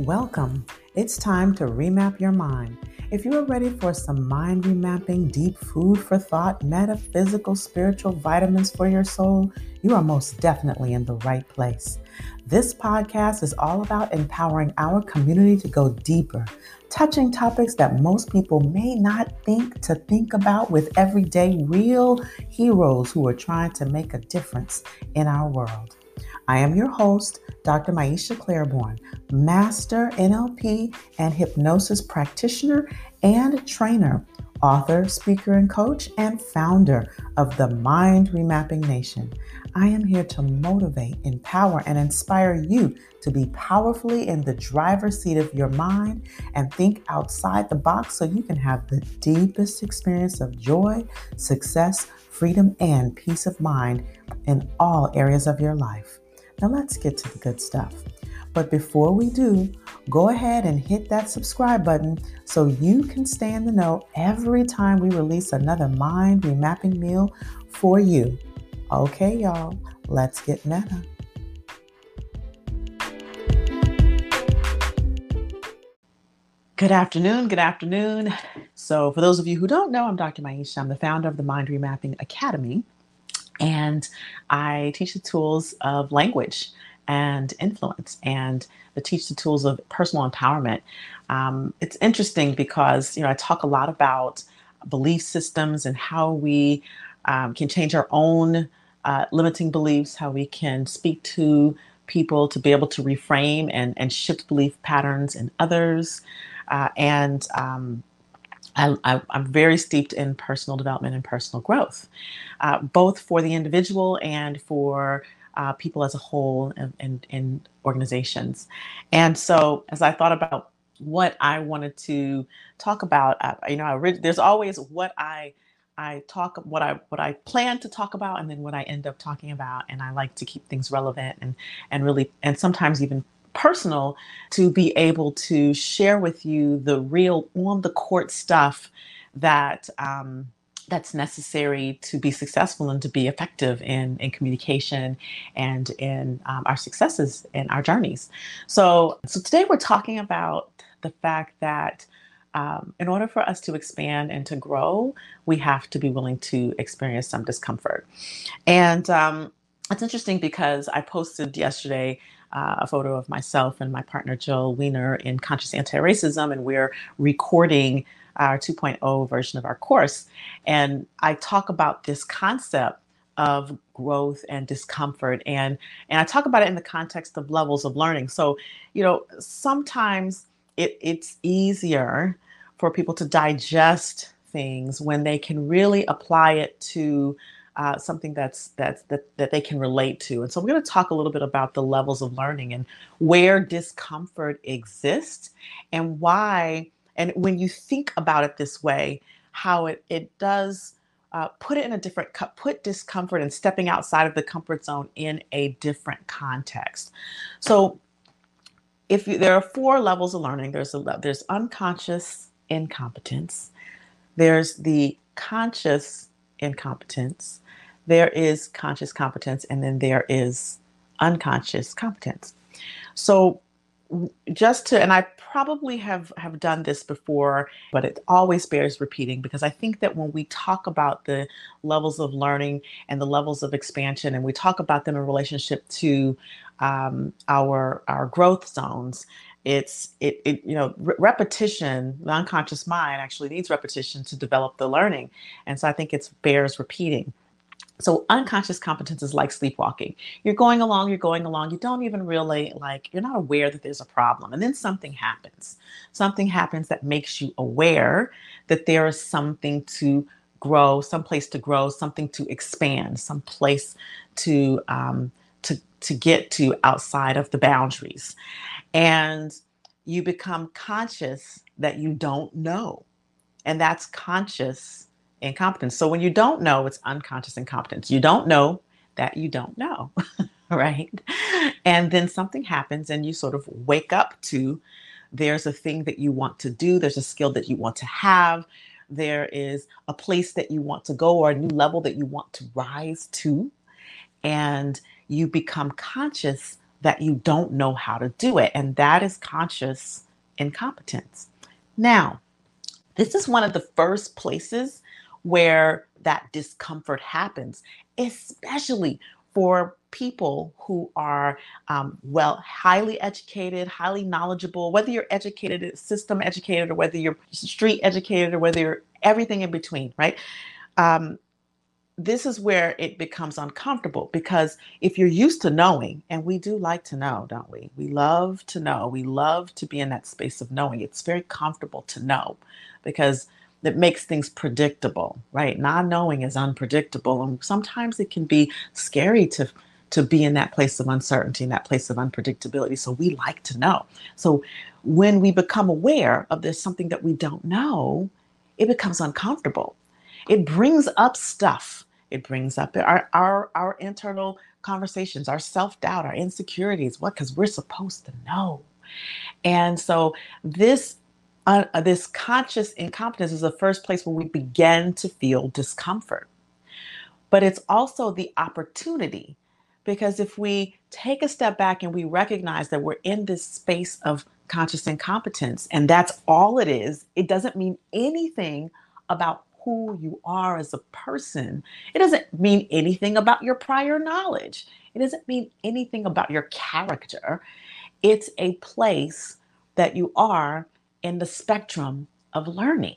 Welcome. It's time to remap your mind. If you are ready for some mind remapping, deep food for thought, metaphysical, spiritual vitamins for your soul, you are most definitely in the right place. This podcast is all about empowering our community to go deeper, touching topics that most people may not think to think about with everyday real heroes who are trying to make a difference in our world. I am your host, Dr. Maiysha Clairborne, Master NLP and Hypnosis Practitioner and Trainer, author, speaker, and coach, and founder of the Mind Remapping Nation. I am here to motivate, empower, and inspire you to be powerfully in the driver's seat of your mind and think outside the box so you can have the deepest experience of joy, success, freedom, and peace of mind in all areas of your life. Now let's get to the good stuff. But before we do, go ahead and hit that subscribe button so you can stay in the know every time we release another mind remapping meal for you. Okay, y'all, let's get meta. Good afternoon. Good afternoon. So, for those of you who don't know, I'm Dr. Maiysha. I'm the founder of the Mind Remapping Academy and I teach the tools of language and influence and I teach the tools of personal empowerment. Um, it's interesting because you know I talk a lot about belief systems and how we um, can change our own uh, limiting beliefs, how we can speak to people to be able to reframe and, and shift belief patterns in others. Uh, and um, I, am very steeped in personal development and personal growth, uh, both for the individual and for uh, people as a whole and, in organizations. And so, as I thought about what I wanted to talk about, uh, you know, I, there's always what I I talk what I what I plan to talk about, and then what I end up talking about. And I like to keep things relevant and and really and sometimes even personal to be able to share with you the real on the court stuff that um, that's necessary to be successful and to be effective in, in communication and in um, our successes and our journeys. So, so today we're talking about the fact that um, in order for us to expand and to grow, we have to be willing to experience some discomfort. And um, it's interesting because I posted yesterday uh, a photo of myself and my partner Jill Weiner in Conscious Anti-Racism, and we're recording our 2.0 version of our course. And I talk about this concept of growth and discomfort and and I talk about it in the context of levels of learning. So, you know, sometimes it, it's easier for people to digest things when they can really apply it to uh, something that's that's that, that they can relate to. And so we're going to talk a little bit about the levels of learning and where discomfort exists and why. And when you think about it this way, how it it does uh, put it in a different put discomfort and stepping outside of the comfort zone in a different context. So if you, there are four levels of learning, there's a there's unconscious incompetence, there's the conscious incompetence, there is conscious competence and then there is unconscious competence. So just to and I probably have have done this before, but it always bears repeating because I think that when we talk about the levels of learning and the levels of expansion, and we talk about them in relationship to um, our our growth zones, it's it, it you know re- repetition the unconscious mind actually needs repetition to develop the learning and so i think it bears repeating so unconscious competence is like sleepwalking. You're going along, you're going along, you don't even really like, you're not aware that there's a problem. And then something happens. Something happens that makes you aware that there is something to grow, some place to grow, something to expand, some place to um, to get to outside of the boundaries. And you become conscious that you don't know. And that's conscious incompetence. So when you don't know, it's unconscious incompetence. You don't know that you don't know, right? And then something happens and you sort of wake up to there's a thing that you want to do, there's a skill that you want to have, there is a place that you want to go or a new level that you want to rise to. And you become conscious that you don't know how to do it. And that is conscious incompetence. Now, this is one of the first places where that discomfort happens, especially for people who are um, well highly educated highly knowledgeable whether you're educated system educated or whether you're street educated or whether you're everything in between right um, this is where it becomes uncomfortable because if you're used to knowing and we do like to know don't we we love to know we love to be in that space of knowing it's very comfortable to know because it makes things predictable, right? Not knowing is unpredictable. And sometimes it can be scary to to be in that place of uncertainty, in that place of unpredictability. So we like to know. So when we become aware of there's something that we don't know, it becomes uncomfortable. It brings up stuff. It brings up our our, our internal conversations, our self-doubt, our insecurities. What? Because we're supposed to know. And so this uh, this conscious incompetence is the first place where we begin to feel discomfort. But it's also the opportunity because if we take a step back and we recognize that we're in this space of conscious incompetence and that's all it is, it doesn't mean anything about who you are as a person. It doesn't mean anything about your prior knowledge. It doesn't mean anything about your character. It's a place that you are in the spectrum of learning.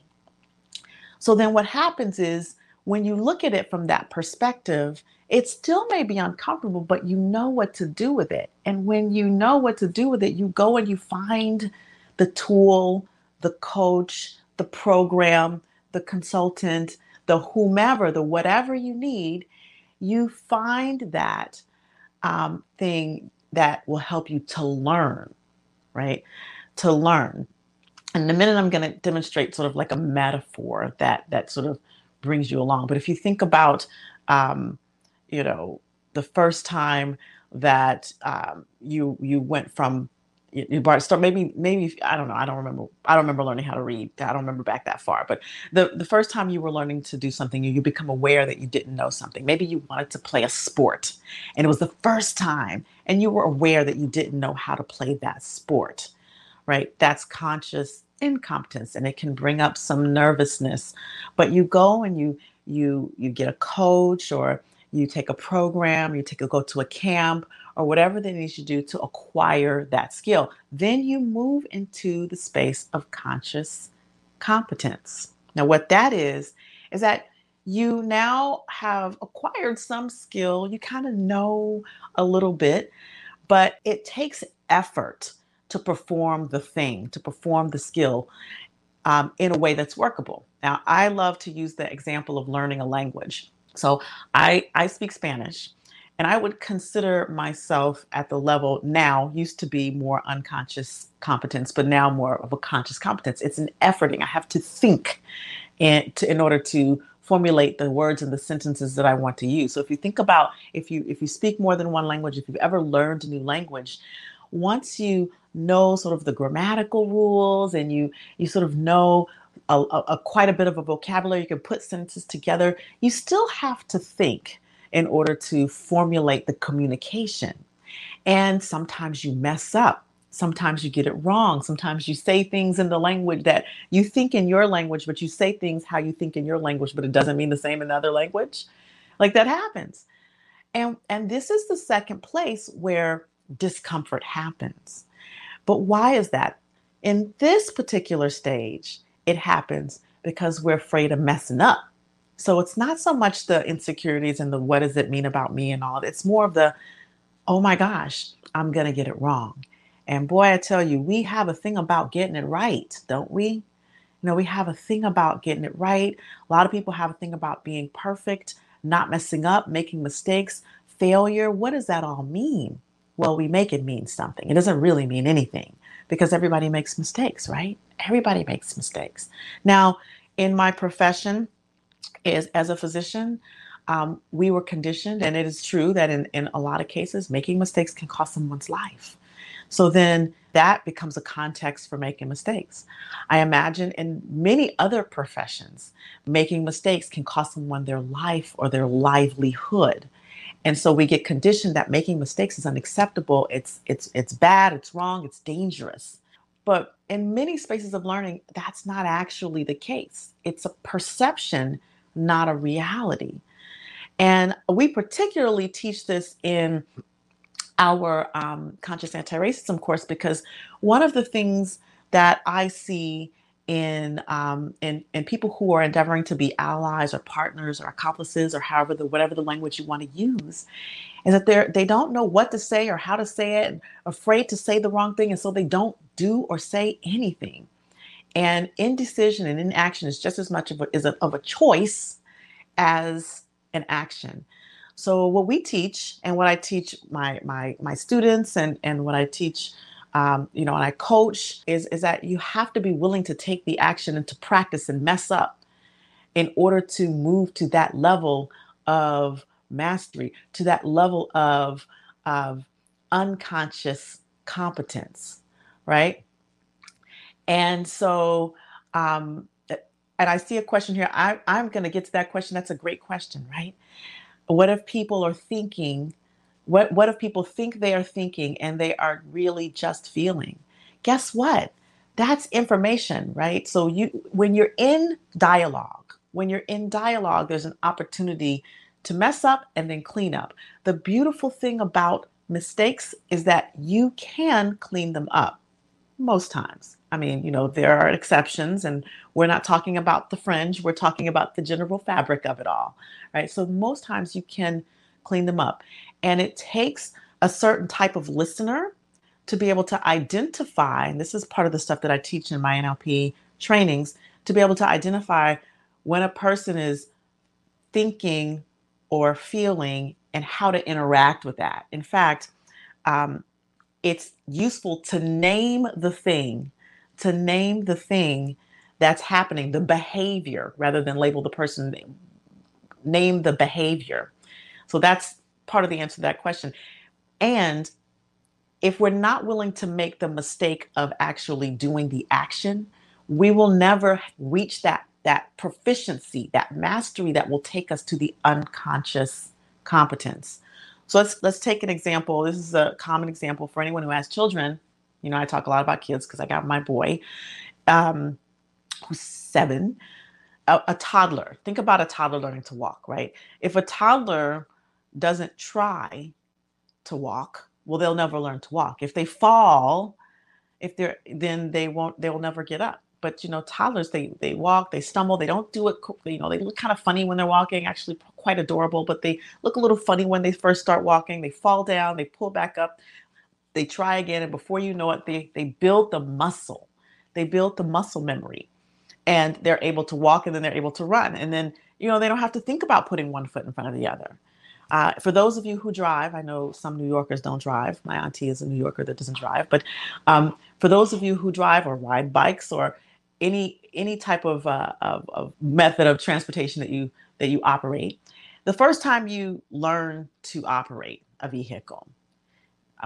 So then what happens is when you look at it from that perspective, it still may be uncomfortable, but you know what to do with it. And when you know what to do with it, you go and you find the tool, the coach, the program, the consultant, the whomever, the whatever you need, you find that um, thing that will help you to learn, right? To learn in a minute i'm going to demonstrate sort of like a metaphor that that sort of brings you along but if you think about um, you know the first time that um, you you went from you start maybe maybe I don't know I don't remember I don't remember learning how to read I don't remember back that far but the the first time you were learning to do something you, you become aware that you didn't know something. Maybe you wanted to play a sport and it was the first time and you were aware that you didn't know how to play that sport right? That's conscious incompetence and it can bring up some nervousness but you go and you you you get a coach or you take a program you take a go to a camp or whatever they need you to do to acquire that skill then you move into the space of conscious competence now what that is is that you now have acquired some skill you kind of know a little bit but it takes effort to perform the thing, to perform the skill um, in a way that's workable. Now, I love to use the example of learning a language. So I, I speak Spanish, and I would consider myself at the level now, used to be more unconscious competence, but now more of a conscious competence. It's an efforting. I have to think in, to, in order to formulate the words and the sentences that I want to use. So if you think about if you if you speak more than one language, if you've ever learned a new language, once you know sort of the grammatical rules and you you sort of know a, a, quite a bit of a vocabulary, you can put sentences together, you still have to think in order to formulate the communication. And sometimes you mess up. Sometimes you get it wrong. Sometimes you say things in the language that you think in your language, but you say things how you think in your language, but it doesn't mean the same in another language. Like that happens. And and this is the second place where discomfort happens. But why is that? In this particular stage, it happens because we're afraid of messing up. So it's not so much the insecurities and the what does it mean about me and all. It's more of the, oh my gosh, I'm going to get it wrong. And boy, I tell you, we have a thing about getting it right, don't we? You know, we have a thing about getting it right. A lot of people have a thing about being perfect, not messing up, making mistakes, failure. What does that all mean? well, we make it mean something. It doesn't really mean anything because everybody makes mistakes, right? Everybody makes mistakes. Now, in my profession is as a physician, um, we were conditioned, and it is true that in, in a lot of cases, making mistakes can cost someone's life. So then that becomes a context for making mistakes. I imagine in many other professions, making mistakes can cost someone their life or their livelihood. And so we get conditioned that making mistakes is unacceptable. It's it's it's bad, it's wrong, it's dangerous. But in many spaces of learning, that's not actually the case. It's a perception, not a reality. And we particularly teach this in our um, conscious anti-racism course because one of the things that I see in um, in in people who are endeavoring to be allies or partners or accomplices or however the whatever the language you want to use is that they're they don't know what to say or how to say it, afraid to say the wrong thing, and so they don't do or say anything. And indecision and inaction is just as much of a, is a, of a choice as an action. So what we teach and what I teach my my my students and and what I teach um, you know and I coach is is that you have to be willing to take the action and to practice and mess up in order to move to that level of mastery to that level of of unconscious competence right and so um and I see a question here. I, I'm going to get to that question. That's a great question, right? What if people are thinking, what, what if people think they are thinking and they are really just feeling? Guess what? That's information, right? So you when you're in dialogue, when you're in dialogue, there's an opportunity to mess up and then clean up. The beautiful thing about mistakes is that you can clean them up most times. I mean, you know, there are exceptions, and we're not talking about the fringe, we're talking about the general fabric of it all, right? So, most times you can clean them up. And it takes a certain type of listener to be able to identify, and this is part of the stuff that I teach in my NLP trainings, to be able to identify when a person is thinking or feeling and how to interact with that. In fact, um, it's useful to name the thing to name the thing that's happening, the behavior, rather than label the person, name the behavior. So that's part of the answer to that question. And if we're not willing to make the mistake of actually doing the action, we will never reach that that proficiency, that mastery that will take us to the unconscious competence. So let's let's take an example. This is a common example for anyone who has children you know, I talk a lot about kids because I got my boy um, who's seven, a, a toddler. Think about a toddler learning to walk, right? If a toddler doesn't try to walk, well, they'll never learn to walk. If they fall, if they're then they won't they will never get up. But you know toddlers they they walk they stumble they don't do it quickly, you know they look kind of funny when they're walking actually quite adorable but they look a little funny when they first start walking. They fall down they pull back up they try again and before you know it they they build the muscle. They build the muscle memory and they're able to walk and then they're able to run. And then you know they don't have to think about putting one foot in front of the other uh, for those of you who drive i know some new yorkers don't drive. My auntie is a new yorker that doesn't drive. But um, for those of you who drive or ride bikes or any any type of, uh, of, of method of transportation that you that you operate the first time you learn to operate a vehicle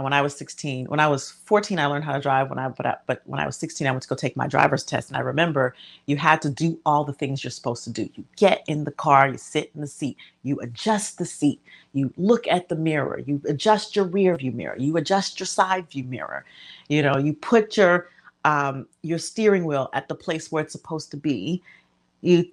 when I was 16. When I was 14, I learned how to drive. When I but, I, but when I was 16, I went to go take my driver's test, and I remember you had to do all the things you're supposed to do. You get in the car, you sit in the seat, you adjust the seat, you look at the mirror, you adjust your rear view mirror, you adjust your side view mirror. You know, you put your um, your steering wheel at the place where it's supposed to be. You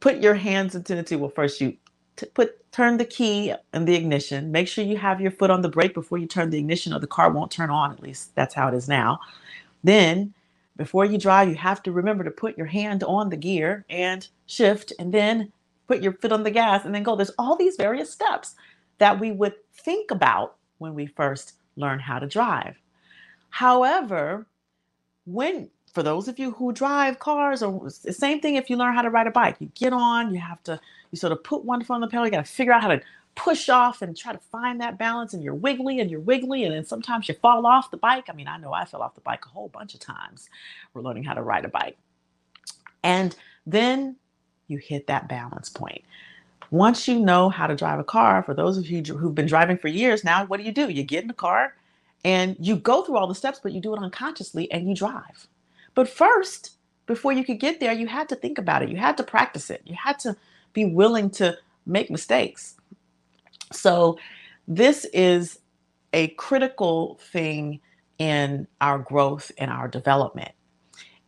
put your hands into the well. First, you t- put turn the key in the ignition. Make sure you have your foot on the brake before you turn the ignition, or the car won't turn on. At least that's how it is now. Then, before you drive, you have to remember to put your hand on the gear and shift, and then put your foot on the gas and then go. There's all these various steps that we would think about when we first learn how to drive. However, when for those of you who drive cars or same thing if you learn how to ride a bike. You get on you have to you sort of put one foot on the pedal you got to figure out how to push off and try to find that balance and you're wiggly and you're wiggly and then sometimes you fall off the bike. I mean i know i fell off the bike a whole bunch of times we're learning how to ride a bike. And then you hit that balance point. Once you know how to drive a car for those of you who've been driving for years now what do you do? You get in the car and you go through all the steps but you do it unconsciously and you drive but first, before you could get there, you had to think about it. You had to practice it. You had to be willing to make mistakes. So, this is a critical thing in our growth and our development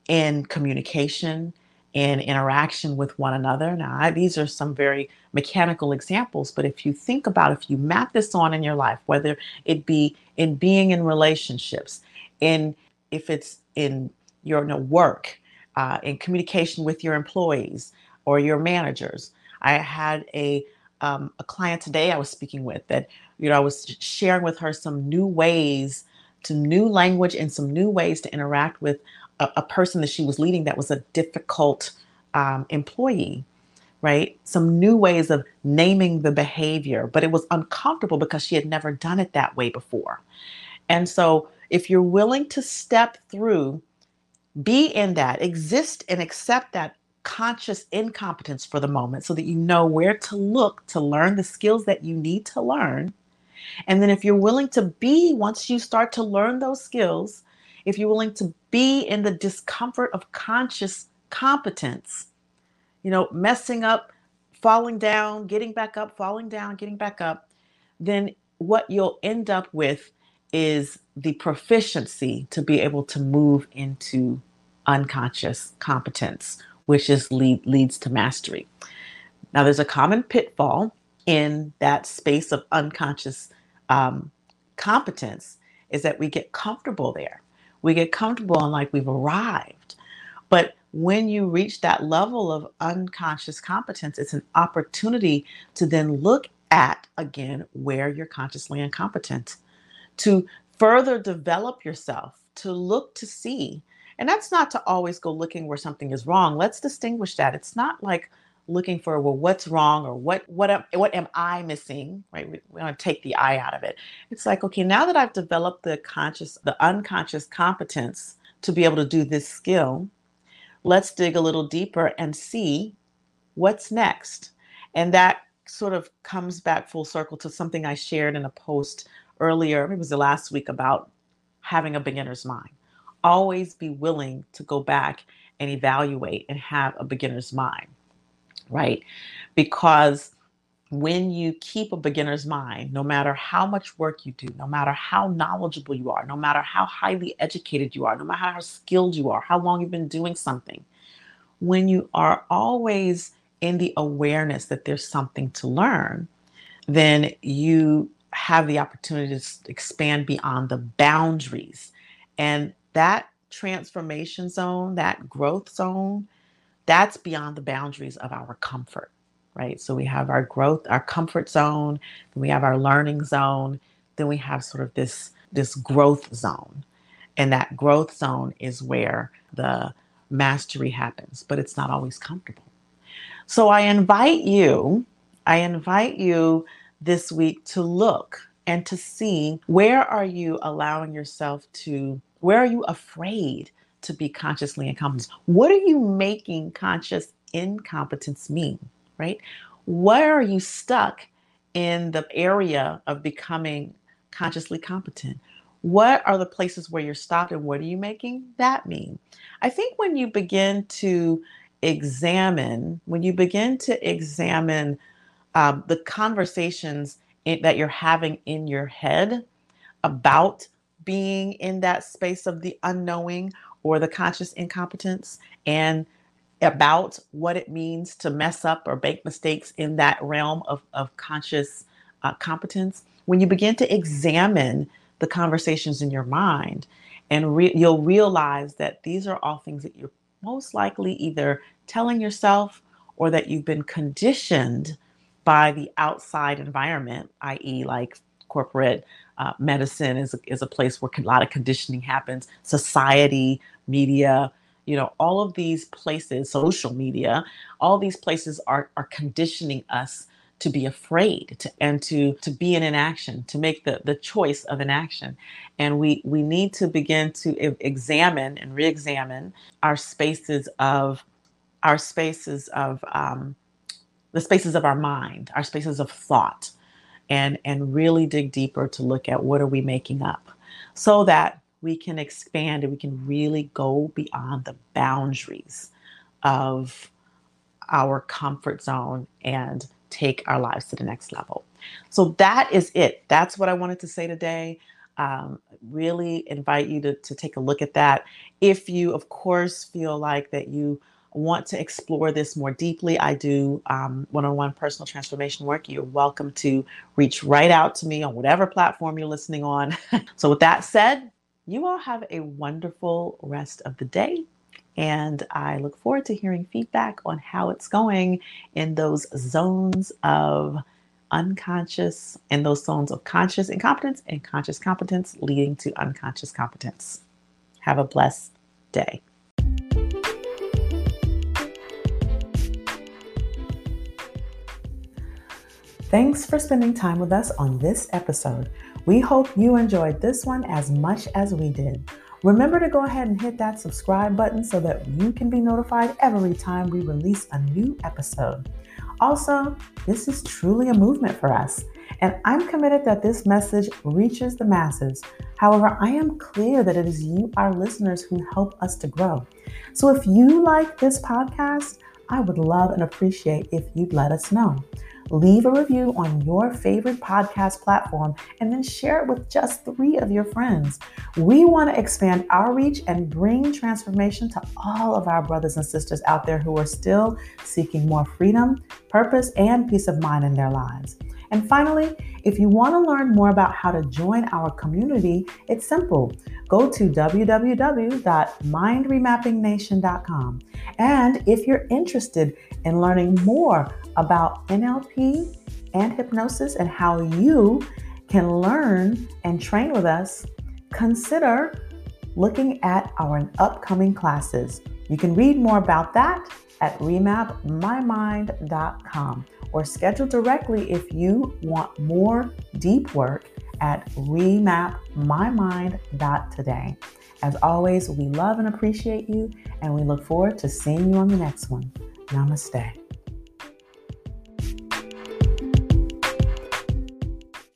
in communication in interaction with one another. Now, I, these are some very mechanical examples, but if you think about if you map this on in your life, whether it be in being in relationships, in if it's in your you know, work, uh, in communication with your employees or your managers. I had a um, a client today I was speaking with that you know I was sharing with her some new ways to new language and some new ways to interact with a, a person that she was leading that was a difficult um, employee right some new ways of naming the behavior but it was uncomfortable because she had never done it that way before and so if you're willing to step through be in that exist and accept that conscious incompetence for the moment so that you know where to look to learn the skills that you need to learn. And then if you're willing to be once you start to learn those skills if you're willing to be in the discomfort of conscious competence, you know, messing up, falling down, getting back up, falling down, getting back up, then what you'll end up with is the proficiency to be able to move into unconscious competence, which is lead, leads to mastery. Now, there's a common pitfall in that space of unconscious um, competence is that we get comfortable there we get comfortable and like we've arrived. But when you reach that level of unconscious competence, it's an opportunity to then look at again where you're consciously incompetent, to further develop yourself, to look to see. And that's not to always go looking where something is wrong. Let's distinguish that. It's not like looking for well what's wrong or what what am, what am i missing right we, want to take the i out of it it's like okay now that i've developed the conscious the unconscious competence to be able to do this skill let's dig a little deeper and see what's next and that sort of comes back full circle to something i shared in a post earlier it was the last week about having a beginner's mind always be willing to go back and evaluate and have a beginner's mind right? Because when you keep a beginner's mind, no matter how much work you do, no matter how knowledgeable you are, no matter how highly educated you are, no matter how skilled you are, how long you've been doing something, when you are always in the awareness that there's something to learn, then you have the opportunity to expand beyond the boundaries. And that transformation zone, that growth zone, that's beyond the boundaries of our comfort, right? So we have our growth, our comfort zone, then we have our learning zone, then we have sort of this this growth zone. And that growth zone is where the mastery happens, but it's not always comfortable. So I invite you, I invite you this week to look and to see where are you allowing yourself to where are you afraid to be consciously incompetent. What are you making conscious incompetence mean, right? Where are you stuck in the area of becoming consciously competent? What are the places where you're stopped and what are you making that mean? I think when you begin to examine, when you begin to examine um, the conversations in, that you're having in your head about being in that space of the unknowing or the conscious incompetence and about what it means to mess up or make mistakes in that realm of, of conscious uh, competence, when you begin to examine the conversations in your mind, and re- you'll realize that these are all things that you're most likely either telling yourself or that you've been conditioned by the outside environment, i.e., like corporate uh, medicine is is a place where a lot of conditioning happens. Society, media, you know, all of these places, social media, all these places are are conditioning us to be afraid to, and to to be in inaction, to make the the choice of inaction, and we we need to begin to examine and re-examine our spaces of our spaces of um, the spaces of our mind, our spaces of thought and and really dig deeper to look at what are we making up so that we can expand and we can really go beyond the boundaries of our comfort zone and take our lives to the next level. So that is it. That's what I wanted to say today. Um, really invite you to, to take a look at that. If you, of course, feel like that you want to explore this more deeply, I do one on one personal transformation work. You're welcome to reach right out to me on whatever platform you're listening on. so, with that said, you all have a wonderful rest of the day. And I look forward to hearing feedback on how it's going in those zones of unconscious, in those zones of conscious incompetence and conscious competence leading to unconscious competence. Have a blessed day. Thanks for spending time with us on this episode. We hope you enjoyed this one as much as we did. Remember to go ahead and hit that subscribe button so that you can be notified every time we release a new episode. Also, this is truly a movement for us, and I'm committed that this message reaches the masses. However, I am clear that it is you, our listeners, who help us to grow. So if you like this podcast, I would love and appreciate if you'd let us know. Leave a review on your favorite podcast platform and then share it with just three of your friends. We want to expand our reach and bring transformation to all of our brothers and sisters out there who are still seeking more freedom, purpose, and peace of mind in their lives. And finally, if you want to learn more about how to join our community, it's simple. Go to www.mindremappingnation.com. And if you're interested in learning more about NLP and hypnosis and how you can learn and train with us, consider looking at our upcoming classes. You can read more about that at remapmymind.com or schedule directly if you want more deep work at remapmymind.today. As always, we love and appreciate you, and we look forward to seeing you on the next one. Namaste.